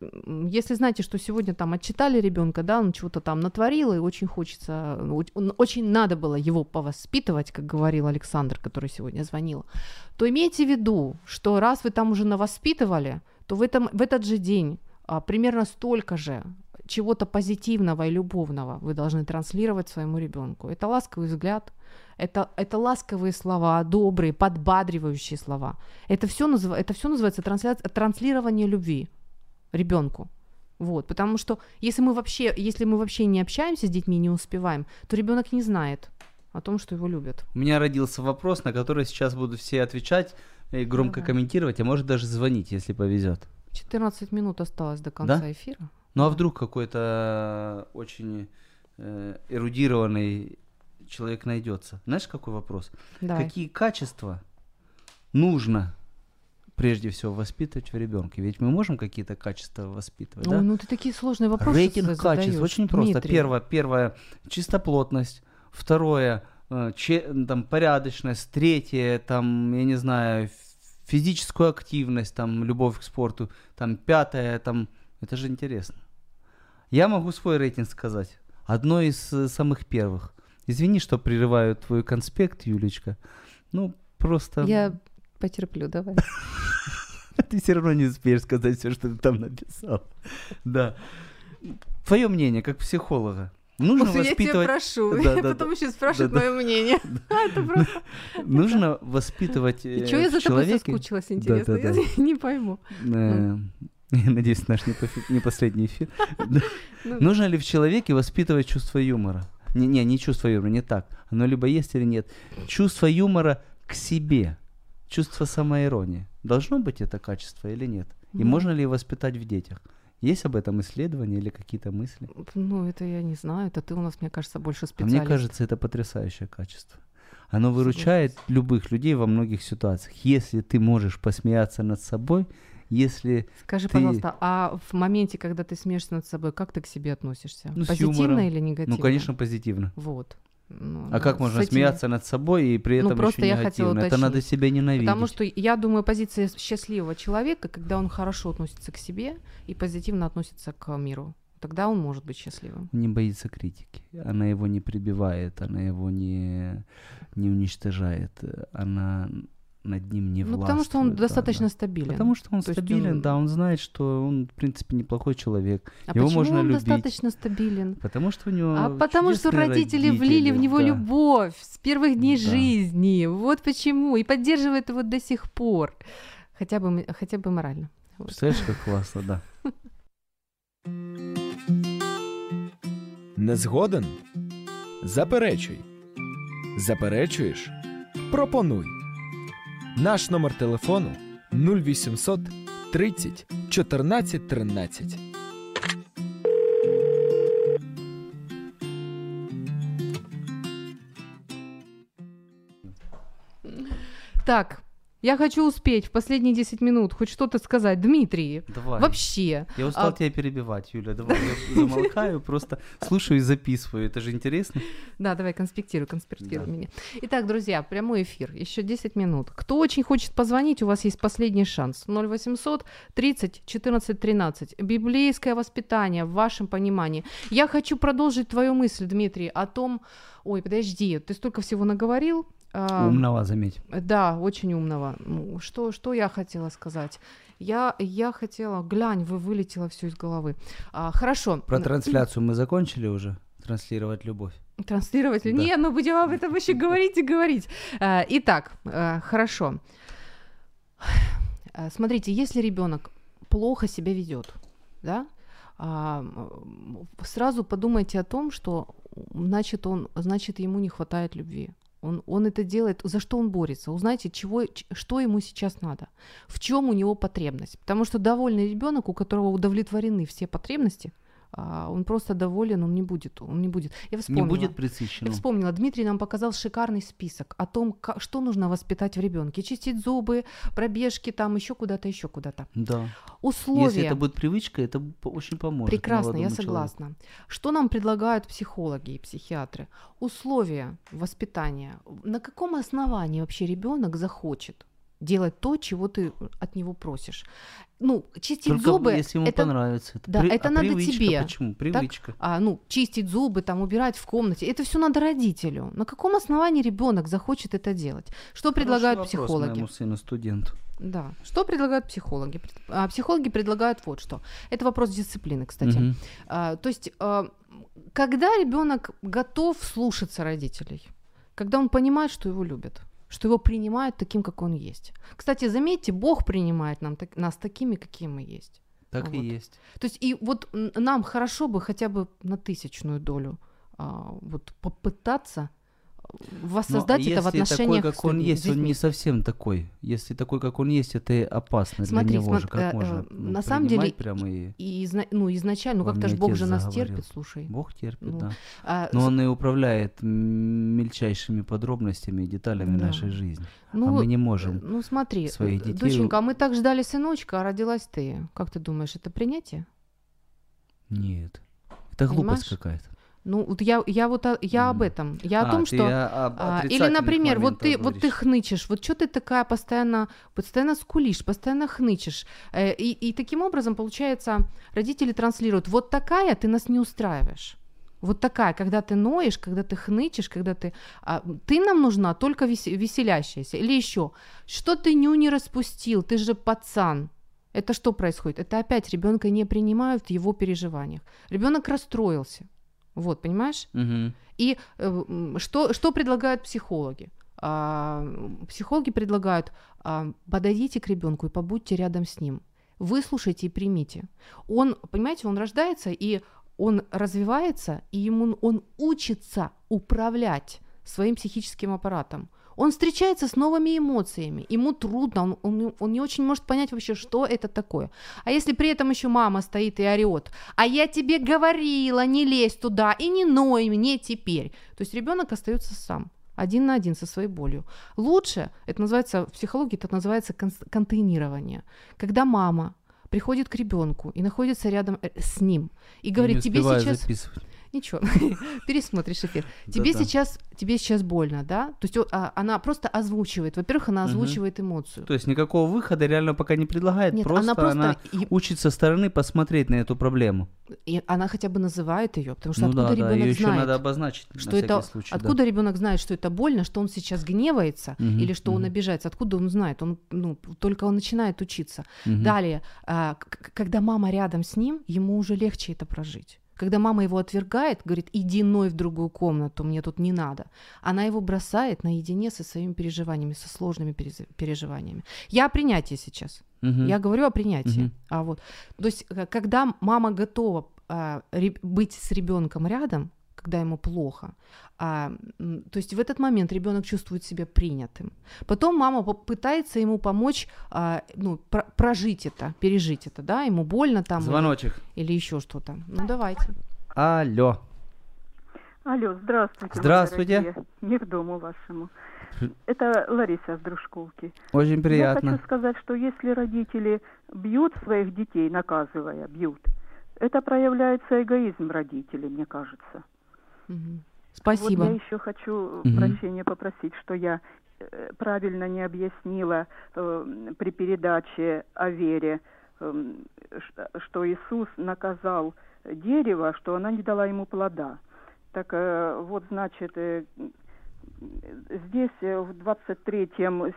если знаете, что сегодня там отчитали ребенка, да, он чего-то там натворил, и очень хочется, ну, очень надо было его повоспитывать, как говорил Александр, который сегодня звонил, то имейте в виду, что раз вы там уже навоспитывали, то в, этом, в этот же день а, примерно столько же чего-то позитивного и любовного вы должны транслировать своему ребенку. Это ласковый взгляд, это, это ласковые слова, добрые, подбадривающие слова. Это все, назыв... это все называется трансля- транслирование любви ребенку. Вот, потому что если мы вообще, если мы вообще не общаемся с детьми не успеваем, то ребенок не знает о том, что его любят. У меня родился вопрос, на который сейчас будут все отвечать и громко Давай. комментировать, а может даже звонить, если повезет. 14 минут осталось до конца Да? эфира. Ну а вдруг какой-то очень э, эрудированный человек найдется? Знаешь, какой вопрос? Давай. Какие качества нужно прежде всего воспитывать в ребенке? Ведь мы можем какие-то качества воспитывать, Ой, да? ну ты такие сложные вопросы Рейтинг качеств очень просто. Дмитрий. Первое, первое чистоплотность, второе э, че- там порядочность, третье там я не знаю физическую активность, там любовь к спорту, там пятое там это же интересно. Я могу свой рейтинг сказать. Одно из э, самых первых. Извини, что прерываю твой конспект, Юлечка. Ну просто Я потерплю, давай. ты все равно не успеешь сказать все, что ты там написал. Да. Твое мнение, как психолога. Нужно Я тебя воспитывать... прошу, Да, да, потом да. еще спрашивают Да, да. мое мнение. Это просто... Нужно воспитывать э, Чего я за тобой соскучилась, интересно? Я не пойму. э, Я надеюсь, наш не, последний эфир. Ну. Нужно ли в человеке воспитывать чувство юмора? Не, не, не чувство юмора, не так. Оно либо есть или нет. Чувство юмора к себе. Чувство самоиронии. Должно быть это качество или нет? И Ну. можно ли воспитать в детях? Есть об этом исследования или какие-то мысли? Ну, это я не знаю, это ты у нас, мне кажется, больше А специалист. мне кажется, это потрясающее качество. Оно выручает любых людей во многих ситуациях. Если ты можешь посмеяться над собой, если Скажи, ты- пожалуйста, а в моменте, когда ты смеешься над собой, как ты к себе относишься? Ну, Позитивно или негативно? Ну, конечно, позитивно. Вот. Ну, А как можно этим- смеяться над собой и при Ну, этом просто еще я хотела негативно? Это надо себя ненавидеть. Потому что я думаю, позиция счастливого человека, когда он хорошо относится к себе и позитивно относится к миру, тогда он может быть счастливым. не боится критики. Она его не прибивает, она его не, не уничтожает, она над ним не ну, потому что он властвует, да, достаточно да. стабилен. Потому что он То стабилен, он- да, он знает, что он, в принципе, неплохой человек. а его почему можно он любить. достаточно стабилен? Потому что у него А потому что чудесные родители влили в него да. любовь с первых дней Да. жизни. Вот почему. И поддерживает его до сих пор. Хотя бы, хотя бы морально. Вот. Представляешь, как классно, да. Не згоден? Заперечуй. Заперечуєш? Пропонуй. Наш номер телефону 0800 30 14 13. Так, Я хочу успеть в последние 10 минут хоть что-то сказать. Дмитрий, Давай. вообще. Я устал а- тебя перебивать, Юля. Давай, я замолкаю, просто слушаю и записываю. Это же интересно. Да, давай конспектируй, конспектируй Да. меня. Итак, друзья, прямой эфир. Еще 10 минут. Кто очень хочет позвонить, у вас есть последний шанс. 0800 30 14 13. Библейское воспитание в вашем понимании. Я хочу продолжить твою мысль, Дмитрий, о том... Ой, подожди, ты столько всего наговорил. Умного, заметь. Да, очень умного. Ну, Что, что я хотела сказать? Я, я хотела... Глянь, вы вылетело все из головы. А, хорошо. Про трансляцию мы закончили уже? Транслировать любовь. Транслировать? Да. Не, мы будем об этом еще говорить и говорить. А, Итак, а, хорошо. А, Смотрите, если ребенок плохо себя ведет, да, а, сразу подумайте о том, что значит он, значит ему не хватает любви. Он, он это делает, за что он борется. Узнайте, чего, что ему сейчас надо, в чем у него потребность. Потому что довольный ребенок, у которого удовлетворены все потребности, он просто доволен, он не будет, он не будет. Я Не вспомнила. будет Я пресыщенным. вспомнила, Дмитрий нам показал шикарный список о том, ка- что нужно воспитать в ребенке. Чистить зубы, пробежки, там еще куда-то, еще куда-то. Да. Условия. Если это будет привычка, это очень поможет. Прекрасно, я молодому человеку. согласна. Что нам предлагают психологи и психиатры? Условия воспитания. На каком основании вообще ребенок захочет делать то, чего ты от него просишь? Ну, чистить Только зубы. если ему это понравится. Это да, это а надо привычка тебе. Почему? Привычка. а, ну, чистить зубы, там, убирать в комнате. Это все надо родителю. На каком основании ребенок захочет это делать? Что предлагают Хороший вопрос психологи? моему сыну, студенту. Да. Что предлагают психологи? А, психологи предлагают вот что. Это вопрос дисциплины, кстати. Мгм. А, то есть, а, когда ребенок готов слушаться родителей, когда он понимает, что его любят, что его принимают таким, как он есть. Кстати, заметьте, Бог принимает нам, так- нас такими, какие мы есть. Так и Вот. есть. То есть, и вот нам хорошо бы хотя бы на тысячную долю а, вот попытаться воссоздать Но это в если отношениях такой, с как он есть, он не совсем такой. Если такой, как он есть, это опасно Смотри, для него смо- же. Как э, можно э, ну, на самом деле прямо и... И изна- ну, изначально, ну как-то не ж Бог же нас заговорил. терпит, слушай. Бог терпит, Ну, да. А, Но он и управляет мельчайшими подробностями и деталями Да. нашей жизни. ну, а мы не можем. Ну смотри, своих э, детей доченька, а мы так ждали сыночка, а родилась ты. Как ты думаешь, это принятие? Нет. Это глупость Понимаешь? какая-то. Ну, вот я, я вот я об этом. Я А, о том, ты что... об а, или, например, вот ты, вот ты хнычешь, вот что ты такая постоянно, постоянно скулишь, постоянно хнычешь. Э, и, и таким образом, получается, родители транслируют, вот такая ты нас не устраиваешь. Вот такая, когда ты ноешь, когда ты хнычешь, когда ты... а, ты нам нужна только весе- веселящаяся. Или еще, что ты ню не распустил, ты же пацан. Это что происходит? Это опять ребенка не принимают в его переживаниях. Ребенок расстроился. Вот, понимаешь? Мгм. И э, что, что предлагают психологи? А, психологи предлагают а, подойдите к ребенку и побудьте рядом с ним. Выслушайте и примите. Он, понимаете, он рождается и он развивается, и ему он учится управлять своим психическим аппаратом. Он встречается с новыми эмоциями, ему трудно, он, он, он не очень может понять вообще, что это такое. А если при этом еще мама стоит и орет, а я тебе говорила, не лезь туда и не ной мне теперь. То есть ребенок остается сам один на один со своей болью. Лучше, это называется, в психологии это называется кон- контейнирование. Когда мама приходит к ребенку и находится рядом э, с ним и говорит, тебе сейчас... записывать. Ничего, пересмотришь эфир. Тебе сейчас, тебе сейчас больно, да? То есть а, она просто озвучивает. Во-первых, она озвучивает эмоцию. То есть никакого выхода реально пока не предлагает. Нет, просто она просто она и- учит со стороны посмотреть на эту проблему. и она хотя бы называет ее, потому что ну откуда да, да, ребенок ее знает? надо обозначить. на что это случай, да. откуда ребенок знает, что это больно, что он сейчас гневается или что он обижается, откуда он знает? Он ну только он начинает учиться. Далее, а, когда мама рядом с ним, ему уже легче это прожить. Когда мама его отвергает, говорит, иди ной в другую комнату, мне тут не надо. Она его бросает наедине со своими переживаниями, со сложными переживаниями. Я о принятии сейчас. Мгм. Я говорю о принятии. Мгм. А вот, то есть, э, когда мама готова а, быть с ребенком рядом, когда ему плохо, а, то есть в этот момент ребенок чувствует себя принятым. Потом мама пытается ему помочь, а, ну, про- прожить это, пережить это, да, ему больно там или, Звоночек. или еще что-то. Ну давайте. Алло. Алло, здравствуйте. Здравствуйте. к дому вашему. Это Лариса с Дружковки. Очень Я приятно. хочу сказать, что если родители бьют своих детей, наказывая, бьют, это проявляется эгоизм родителей, мне кажется. Мгм. Вот Спасибо. я еще хочу Мгм. прощения попросить, что я э, правильно не объяснила э, при передаче о вере, э, что Иисус наказал дерево, что она не дала ему плода. Так э, вот, значит, э, здесь э, в 23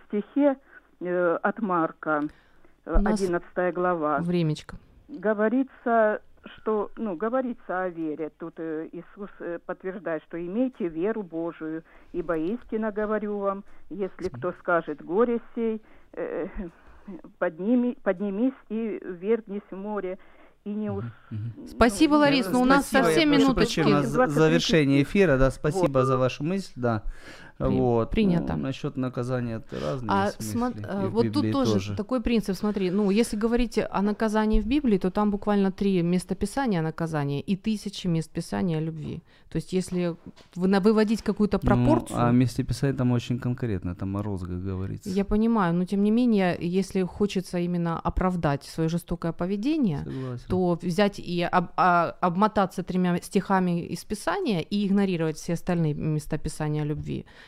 стихе э, от Марка, э, У нас 11 глава, Времечко. говорится, что, ну, говорится о вере. Тут э, Иисус э, подтверждает, что имейте веру Божию, ибо истинно говорю вам, если кто скажет горе сей, э, подними, поднимись и вернись в море, и не ус... Спасибо, ну, Ларис, но у нас совсем прошу минуточки. за- 23 завершение эфира, да, спасибо за вашу мысль, да. При- вот. принято. Ну, насчет наказания это разные А смыслы, смо- и э, вот тут Библии тоже, такой принцип, смотри, ну, если говорить о наказании в Библии, то там буквально три местописания наказания и тысячи мест писания о любви. То есть если вы- на- выводить какую-то пропорцию... Ну, а местописание там очень конкретно, там о розгах говорится. Я понимаю, но тем не менее, если хочется именно оправдать свое жестокое поведение, Согласен. то взять и об- а- обмотаться тремя стихами из Писания и игнорировать все остальные места Писания о любви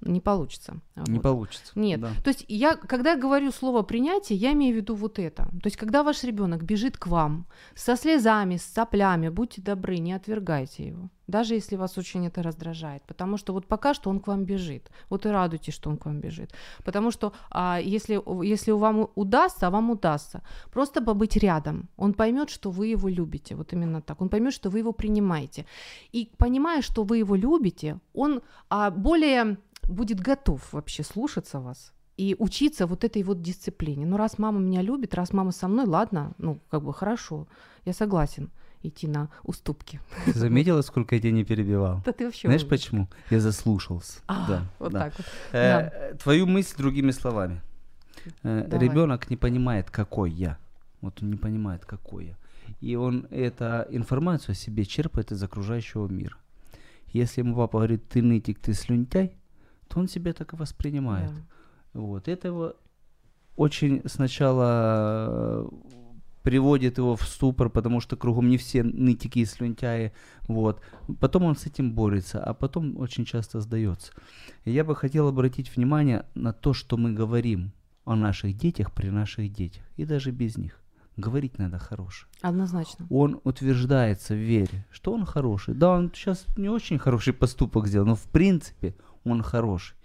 не получится. Не Вот. получится. Нет. да. То есть я, когда я говорю слово принятие, я имею в виду вот это. То есть когда ваш ребенок бежит к вам со слезами, с соплями, будьте добры, не отвергайте его. Даже если вас очень это раздражает. Потому что вот пока что он к вам бежит. Вот и радуйтесь, что он к вам бежит. Потому что а, если, если вам удастся, а вам удастся, просто побыть рядом. Он поймет, что вы его любите. Вот именно так. Он поймет, что вы его принимаете. И понимая, что вы его любите, он а, более будет готов вообще слушаться вас и учиться вот этой вот дисциплине. Ну, раз мама меня любит, раз мама со мной, ладно, ну, как бы хорошо, я согласен идти на уступки. Ты заметила, сколько я тебя не перебивал? Да ты вообще Знаешь почему? Я заслушался. А, да, вот да. так вот. Э, Твою мысль другими словами. Э. Ребенок не понимает, какой я. Вот он не понимает, какой я. И он эту информацию о себе черпает из окружающего мира. Если ему папа говорит, ты нытик, ты слюнтяй, то он себя так и воспринимает. Да. Вот. Это его очень сначала э, приводит его в ступор, потому что кругом не все нытики и слюнтяи. Вот. Потом он с этим борется, а потом очень часто сдается. И я бы хотел обратить внимание на то, что мы говорим о наших детях при наших детях, и даже без них. Говорить надо хорошее Однозначно. он утверждается в вере, что он хороший. Да, он сейчас не очень хороший поступок сделал, но в принципе он хороший.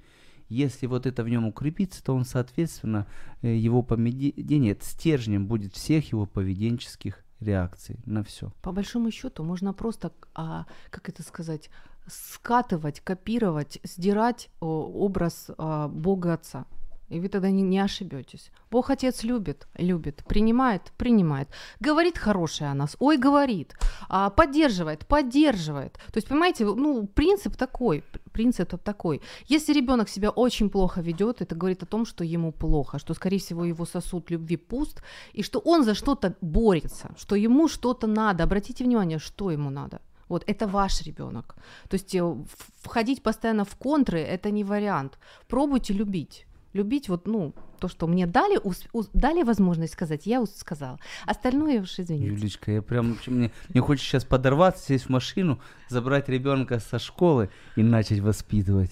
Если вот это в нем укрепится, то он, соответственно, э, его поведение стержнем будет всех его поведенческих реакций на все. По большому счету можно просто, а, как это сказать, скатывать, копировать, сдирать образ а, Бога Отца. И вы тогда не, не ошибетесь. Бог Отец любит, любит, принимает, принимает. Говорит хорошее о нас, ой, говорит. А, поддерживает, поддерживает. То есть, понимаете, ну, принцип такой, принцип такой. Если ребенок себя очень плохо ведет, это говорит о том, что ему плохо, что, скорее всего, его сосуд любви пуст, и что он за что-то борется, что ему что-то надо. Обратите внимание, что ему надо. Вот это ваш ребенок. То есть э, входить постоянно в контры это не вариант. Пробуйте любить. Любить вот, ну, то, что мне дали, ус- ус- дали возможность сказать, я сказала. Остальное уж извините. Юлечка, я прям мне, мне хочется сейчас подорваться, сесть в машину, забрать ребенка со школы и начать воспитывать.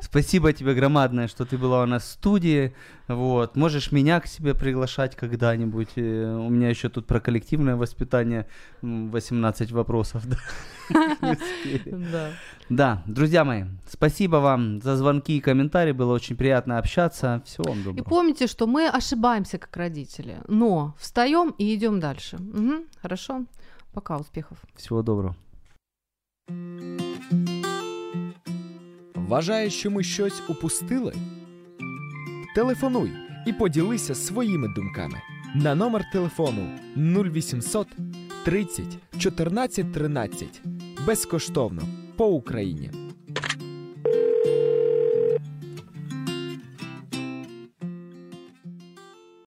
Спасибо тебе громадное, что ты была у нас в студии. Вот. Можешь меня к себе приглашать когда-нибудь. Э, У меня еще тут про коллективное воспитание м, 18 вопросов. да. Да. Друзья мои, спасибо вам за звонки и комментарии. Было очень приятно общаться. Всего вам И доброго. помните, что мы ошибаемся как родители, но встаем и идем дальше. Хорошо? Пока, успехов. Всего доброго. Вважаєш, що ми щось упустили? Телефонуй і поділися своїми думками на номер телефону 0800 30 14 13 безкоштовно по Україні.